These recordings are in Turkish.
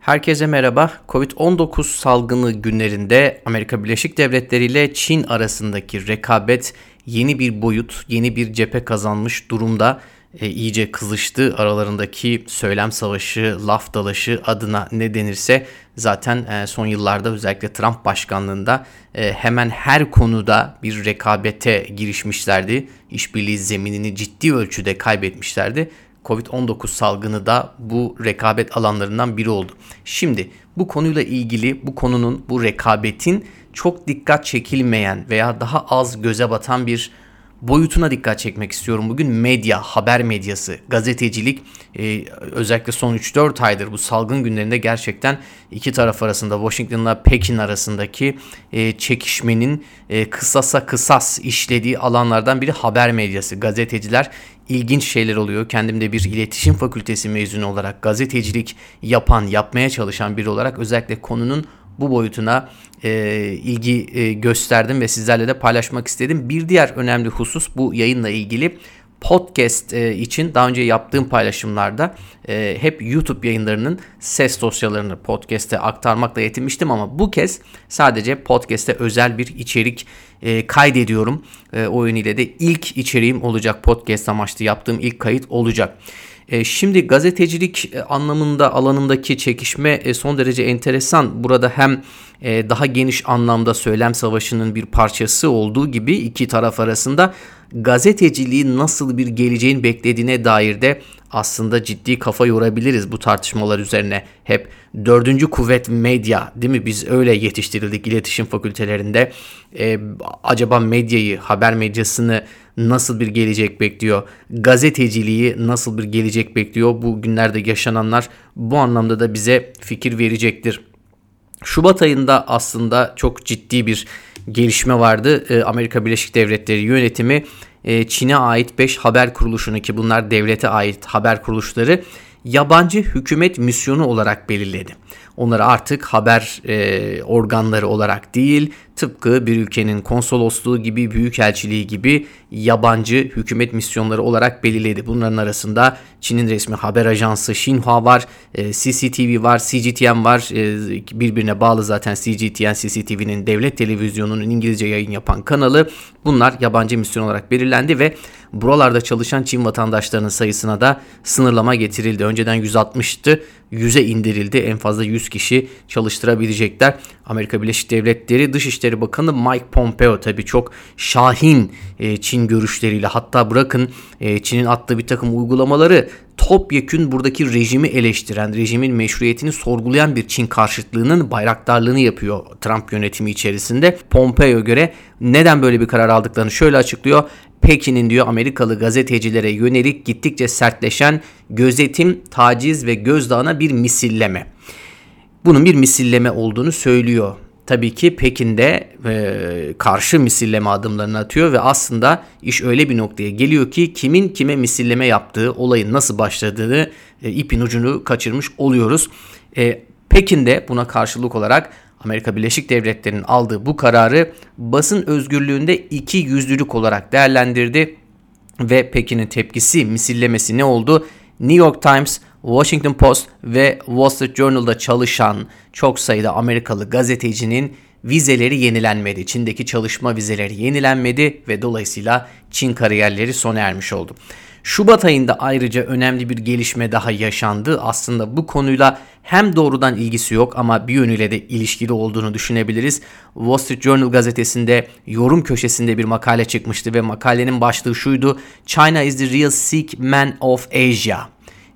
Herkese merhaba. Covid-19 salgını günlerinde Amerika Birleşik Devletleri ile Çin arasındaki rekabet yeni bir boyut, yeni bir cephe kazanmış durumda. E, iyice kızıştı aralarındaki söylem savaşı, laf dalaşı adına ne denirse zaten e, son yıllarda özellikle Trump başkanlığında e, hemen her konuda bir rekabete girişmişlerdi. İşbirliği zeminini ciddi ölçüde kaybetmişlerdi. Covid-19 salgını da bu rekabet alanlarından biri oldu. Şimdi bu konuyla ilgili bu konunun bu rekabetin çok dikkat çekilmeyen veya daha az göze batan bir boyutuna dikkat çekmek istiyorum. Bugün medya, haber medyası, gazetecilik e, özellikle son 3-4 aydır bu salgın günlerinde gerçekten iki taraf arasında Washington'la Pekin arasındaki e, çekişmenin e, kısasa kısas işlediği alanlardan biri haber medyası. Gazeteciler ilginç şeyler oluyor. Kendim de bir iletişim fakültesi mezunu olarak gazetecilik yapan, yapmaya çalışan biri olarak özellikle konunun bu boyutuna e, ilgi e, gösterdim ve sizlerle de paylaşmak istedim. Bir diğer önemli husus bu yayınla ilgili podcast e, için daha önce yaptığım paylaşımlarda e, hep YouTube yayınlarının ses dosyalarını podcast'e aktarmakla yetinmiştim ama bu kez sadece podcast'e özel bir içerik e, kaydediyorum. E, o yönüyle de ilk içeriğim olacak podcast amaçlı yaptığım ilk kayıt olacak. E, şimdi gazetecilik e, anlamında alanındaki çekişme e, son derece enteresan. Burada hem daha geniş anlamda söylem savaşının bir parçası olduğu gibi iki taraf arasında gazeteciliği nasıl bir geleceğin beklediğine dair de aslında ciddi kafa yorabiliriz bu tartışmalar üzerine. Hep dördüncü kuvvet medya değil mi? Biz öyle yetiştirildik iletişim fakültelerinde. Ee, acaba medyayı, haber medyasını nasıl bir gelecek bekliyor? Gazeteciliği nasıl bir gelecek bekliyor? Bu günlerde yaşananlar bu anlamda da bize fikir verecektir. Şubat ayında aslında çok ciddi bir gelişme vardı. Ee, Amerika Birleşik Devletleri yönetimi e, Çin'e ait 5 haber kuruluşunu ki bunlar devlete ait haber kuruluşları yabancı hükümet misyonu olarak belirledi. Onları artık haber e, organları olarak değil, tıpkı bir ülkenin konsolosluğu gibi, büyükelçiliği gibi yabancı hükümet misyonları olarak belirledi. Bunların arasında Çin'in resmi haber ajansı Xinhua var, e, CCTV var, CGTN var. E, birbirine bağlı zaten CGTN, CCTV'nin devlet televizyonunun İngilizce yayın yapan kanalı. Bunlar yabancı misyon olarak belirlendi ve buralarda çalışan Çin vatandaşlarının sayısına da sınırlama getirildi. Önceden 160'tı 100'e indirildi. En fazla 100 kişi çalıştırabilecekler. Amerika Birleşik Devletleri Dışişleri Bakanı Mike Pompeo tabii çok şahin e, Çin görüşleriyle hatta bırakın e, Çin'in attığı bir takım uygulamaları topyekün buradaki rejimi eleştiren, rejimin meşruiyetini sorgulayan bir Çin karşıtlığının bayraktarlığını yapıyor Trump yönetimi içerisinde. Pompeo göre neden böyle bir karar aldıklarını şöyle açıklıyor. Pekin'in diyor Amerikalı gazetecilere yönelik gittikçe sertleşen gözetim, taciz ve gözdağına bir misilleme. Bunun bir misilleme olduğunu söylüyor. Tabii ki Pekin'de e, karşı misilleme adımlarını atıyor ve aslında iş öyle bir noktaya geliyor ki kimin kime misilleme yaptığı, olayın nasıl başladığını e, ipin ucunu kaçırmış oluyoruz. E, Pekin'de buna karşılık olarak Amerika Birleşik Devletleri'nin aldığı bu kararı basın özgürlüğünde iki yüzlülük olarak değerlendirdi ve Pekin'in tepkisi, misillemesi ne oldu? New York Times, Washington Post ve Wall Street Journal'da çalışan çok sayıda Amerikalı gazetecinin vizeleri yenilenmedi. Çin'deki çalışma vizeleri yenilenmedi ve dolayısıyla Çin kariyerleri sona ermiş oldu. Şubat ayında ayrıca önemli bir gelişme daha yaşandı. Aslında bu konuyla hem doğrudan ilgisi yok ama bir yönüyle de ilişkili olduğunu düşünebiliriz. Wall Street Journal gazetesinde yorum köşesinde bir makale çıkmıştı ve makalenin başlığı şuydu. China is the real sick man of Asia.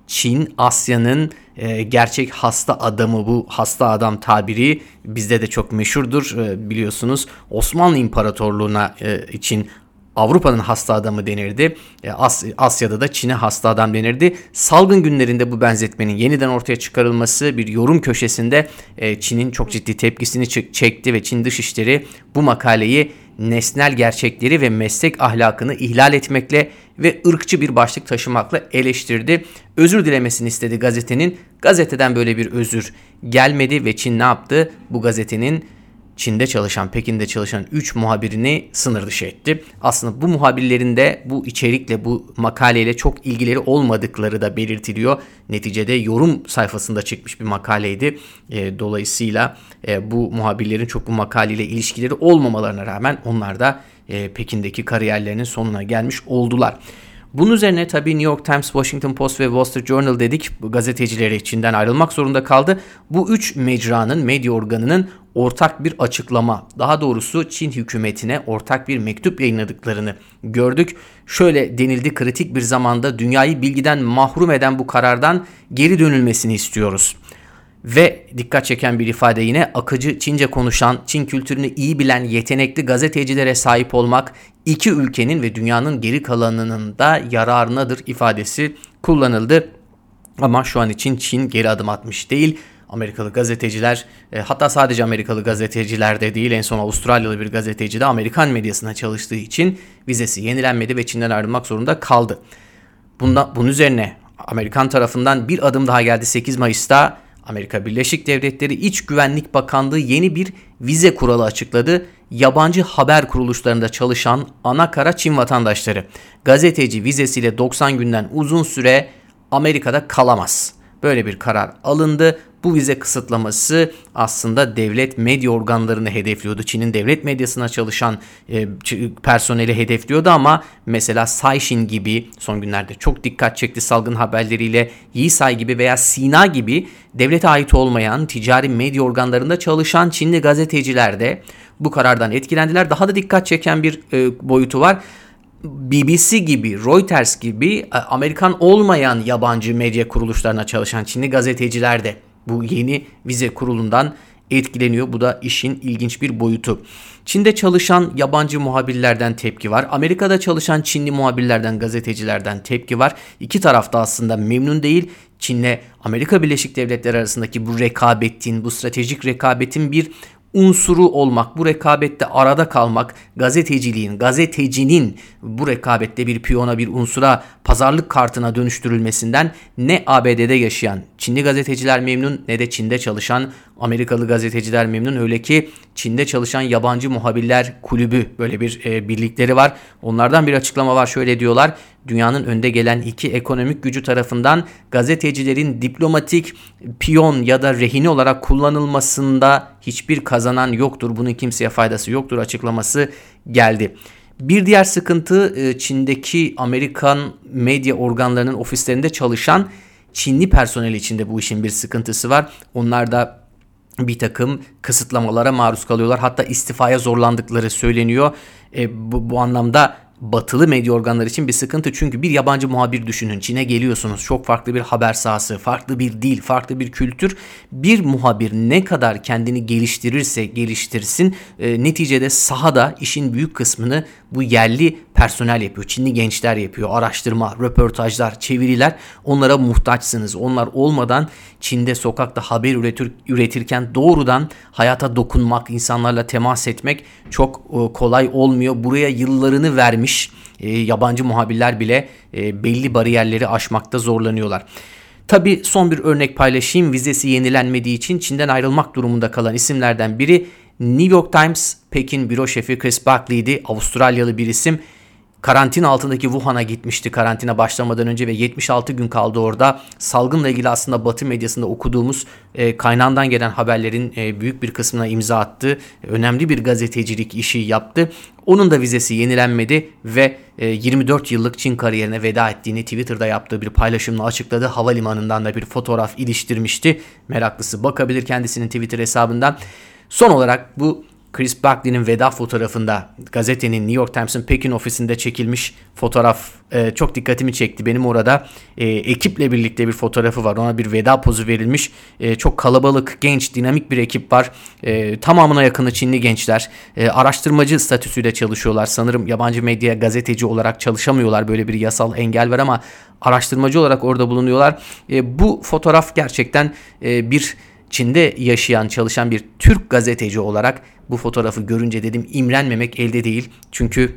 Çin Asya'nın e, gerçek hasta adamı bu hasta adam tabiri bizde de çok meşhurdur e, biliyorsunuz Osmanlı İmparatorluğu'na e, için Avrupa'nın hasta adamı denirdi. E, As Asya'da da Çin'e hasta adam denirdi. Salgın günlerinde bu benzetmenin yeniden ortaya çıkarılması bir yorum köşesinde e, Çin'in çok ciddi tepkisini çekti ve Çin Dışişleri bu makaleyi nesnel gerçekleri ve meslek ahlakını ihlal etmekle ve ırkçı bir başlık taşımakla eleştirdi. Özür dilemesini istedi gazetenin. Gazeteden böyle bir özür gelmedi ve Çin ne yaptı? Bu gazetenin Çin'de çalışan, Pekin'de çalışan 3 muhabirini sınır dışı etti. Aslında bu muhabirlerin de bu içerikle, bu makaleyle çok ilgileri olmadıkları da belirtiliyor. Neticede yorum sayfasında çıkmış bir makaleydi. E, dolayısıyla e, bu muhabirlerin çok bu makaleyle ilişkileri olmamalarına rağmen onlar da e, Pekin'deki kariyerlerinin sonuna gelmiş oldular. Bunun üzerine tabii New York Times, Washington Post ve Wall Street Journal dedik gazetecileri içinden ayrılmak zorunda kaldı. Bu üç mecranın, medya organının ortak bir açıklama, daha doğrusu Çin hükümetine ortak bir mektup yayınladıklarını gördük. Şöyle denildi kritik bir zamanda dünyayı bilgiden mahrum eden bu karardan geri dönülmesini istiyoruz. Ve dikkat çeken bir ifade yine akıcı Çince konuşan, Çin kültürünü iyi bilen yetenekli gazetecilere sahip olmak iki ülkenin ve dünyanın geri kalanının da yararınadır ifadesi kullanıldı. Ama şu an için Çin geri adım atmış değil. Amerikalı gazeteciler e, hatta sadece Amerikalı gazeteciler de değil en son Avustralyalı bir gazeteci de Amerikan medyasına çalıştığı için vizesi yenilenmedi ve Çin'den ayrılmak zorunda kaldı. Bunda, bunun üzerine Amerikan tarafından bir adım daha geldi 8 Mayıs'ta Amerika Birleşik Devletleri İç Güvenlik Bakanlığı yeni bir vize kuralı açıkladı. Yabancı haber kuruluşlarında çalışan ana kara Çin vatandaşları gazeteci vizesiyle 90 günden uzun süre Amerika'da kalamaz. Böyle bir karar alındı. Bu vize kısıtlaması aslında devlet medya organlarını hedefliyordu. Çin'in devlet medyasına çalışan e, personeli hedefliyordu ama mesela Saishin gibi son günlerde çok dikkat çekti salgın haberleriyle Yisay gibi veya Sina gibi devlete ait olmayan ticari medya organlarında çalışan Çinli gazeteciler de bu karardan etkilendiler. Daha da dikkat çeken bir e, boyutu var. BBC gibi, Reuters gibi e, Amerikan olmayan yabancı medya kuruluşlarına çalışan Çinli gazeteciler de bu yeni vize kurulundan etkileniyor. Bu da işin ilginç bir boyutu. Çin'de çalışan yabancı muhabirlerden tepki var. Amerika'da çalışan Çinli muhabirlerden, gazetecilerden tepki var. İki tarafta aslında memnun değil. Çin'le Amerika Birleşik Devletleri arasındaki bu rekabetin, bu stratejik rekabetin bir unsuru olmak, bu rekabette arada kalmak, gazeteciliğin, gazetecinin bu rekabette bir piyona, bir unsura, pazarlık kartına dönüştürülmesinden ne ABD'de yaşayan Çinli gazeteciler memnun ne de Çin'de çalışan Amerikalı gazeteciler memnun. Öyle ki Çin'de çalışan yabancı muhabirler kulübü böyle bir e, birlikleri var. Onlardan bir açıklama var şöyle diyorlar. Dünyanın önde gelen iki ekonomik gücü tarafından gazetecilerin diplomatik piyon ya da rehini olarak kullanılmasında hiçbir kazanan yoktur. Bunun kimseye faydası yoktur açıklaması geldi. Bir diğer sıkıntı e, Çin'deki Amerikan medya organlarının ofislerinde çalışan Çinli personel içinde bu işin bir sıkıntısı var. Onlar da bir takım kısıtlamalara maruz kalıyorlar. Hatta istifaya zorlandıkları söyleniyor. E, bu, bu anlamda batılı medya organları için bir sıkıntı. Çünkü bir yabancı muhabir düşünün. Çin'e geliyorsunuz. Çok farklı bir haber sahası, farklı bir dil, farklı bir kültür. Bir muhabir ne kadar kendini geliştirirse geliştirsin e, neticede sahada işin büyük kısmını bu yerli personel yapıyor. Çinli gençler yapıyor. Araştırma, röportajlar, çeviriler onlara muhtaçsınız. Onlar olmadan Çin'de sokakta haber üretir, üretirken doğrudan hayata dokunmak, insanlarla temas etmek çok e, kolay olmuyor. Buraya yıllarını vermiş e, yabancı muhabirler bile e, belli bariyerleri aşmakta zorlanıyorlar. Tabi son bir örnek paylaşayım. Vizesi yenilenmediği için Çin'den ayrılmak durumunda kalan isimlerden biri New York Times Pekin büro şefi Chris Buckley'di. Avustralyalı bir isim. Karantina altındaki Wuhan'a gitmişti karantina başlamadan önce ve 76 gün kaldı orada. Salgınla ilgili aslında Batı medyasında okuduğumuz e, kaynağından gelen haberlerin e, büyük bir kısmına imza attı. Önemli bir gazetecilik işi yaptı. Onun da vizesi yenilenmedi ve e, 24 yıllık Çin kariyerine veda ettiğini Twitter'da yaptığı bir paylaşımla açıkladı. Havalimanından da bir fotoğraf iliştirmişti. Meraklısı bakabilir kendisinin Twitter hesabından. Son olarak bu Chris Buckley'nin veda fotoğrafında gazetenin New York Times'ın Pekin ofisinde çekilmiş fotoğraf e, çok dikkatimi çekti. Benim orada e, ekiple birlikte bir fotoğrafı var. Ona bir veda pozu verilmiş. E, çok kalabalık, genç, dinamik bir ekip var. E, tamamına yakını Çinli gençler. E, araştırmacı statüsüyle çalışıyorlar. Sanırım yabancı medya gazeteci olarak çalışamıyorlar. Böyle bir yasal engel var ama araştırmacı olarak orada bulunuyorlar. E, bu fotoğraf gerçekten e, bir Çin'de yaşayan, çalışan bir Türk gazeteci olarak bu fotoğrafı görünce dedim imrenmemek elde değil. Çünkü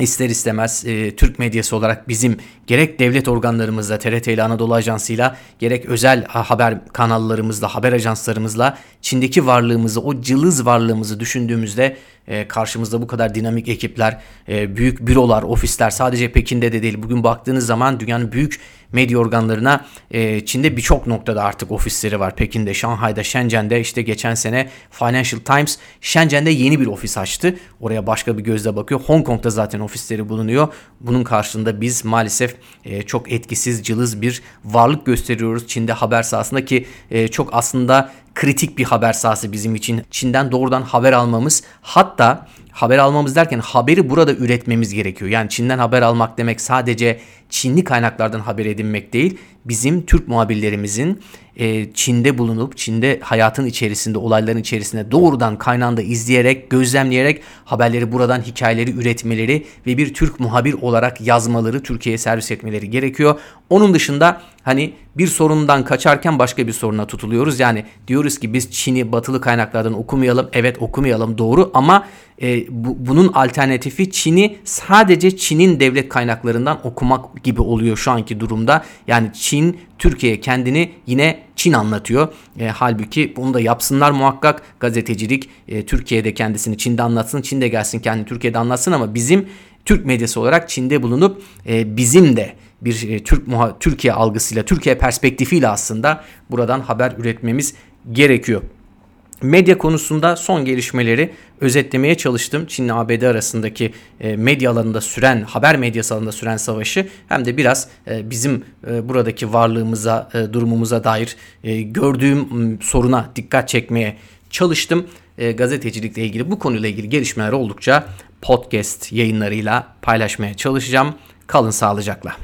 ister istemez e, Türk medyası olarak bizim gerek devlet organlarımızla, TRT ile Anadolu Ajansı'yla gerek özel haber kanallarımızla, haber ajanslarımızla Çin'deki varlığımızı, o cılız varlığımızı düşündüğümüzde e, karşımızda bu kadar dinamik ekipler, e, büyük bürolar, ofisler sadece Pekin'de de değil. Bugün baktığınız zaman dünyanın büyük medya organlarına e, Çin'de birçok noktada artık ofisleri var. Pekin'de, Şanghay'da, Shenzhen'de işte geçen sene Financial Times Shenzhen'de yeni bir ofis açtı. Oraya başka bir gözle bakıyor. Hong Kong'da zaten ofisleri bulunuyor. Bunun karşılığında biz maalesef e, çok etkisiz, cılız bir varlık gösteriyoruz Çin'de haber sahasında ki e, çok aslında kritik bir haber sahası bizim için. Çin'den doğrudan haber almamız hatta haber almamız derken haberi burada üretmemiz gerekiyor. Yani Çin'den haber almak demek sadece Çinli kaynaklardan haber edinmek değil. Bizim Türk muhabirlerimizin e, Çin'de bulunup Çin'de hayatın içerisinde olayların içerisinde doğrudan kaynağında izleyerek gözlemleyerek haberleri buradan hikayeleri üretmeleri ve bir Türk muhabir olarak yazmaları Türkiye'ye servis etmeleri gerekiyor. Onun dışında hani bir sorundan kaçarken başka bir soruna tutuluyoruz. Yani diyoruz ki biz Çin'i batılı kaynaklardan okumayalım. Evet okumayalım doğru ama e, bu, bunun alternatifi Çin'i sadece Çin'in devlet kaynaklarından okumak gibi oluyor şu anki durumda. Yani Çin Türkiye kendini yine Çin anlatıyor. E, halbuki bunu da yapsınlar muhakkak gazetecilik e, Türkiye'de kendisini Çin'de anlatsın, Çin'de gelsin kendini Türkiye'de anlatsın ama bizim Türk medyası olarak Çin'de bulunup e, bizim de bir e, Türk Türkiye algısıyla, Türkiye perspektifiyle aslında buradan haber üretmemiz gerekiyor. Medya konusunda son gelişmeleri özetlemeye çalıştım. Çin ile ABD arasındaki e, medya alanında süren, haber medyası alanında süren savaşı hem de biraz e, bizim e, buradaki varlığımıza, durumumuza dair gördüğüm soruna dikkat çekmeye çalıştım. Gazetecilikle ilgili bu konuyla ilgili gelişmeler oldukça podcast yayınlarıyla paylaşmaya çalışacağım. Kalın sağlıcakla.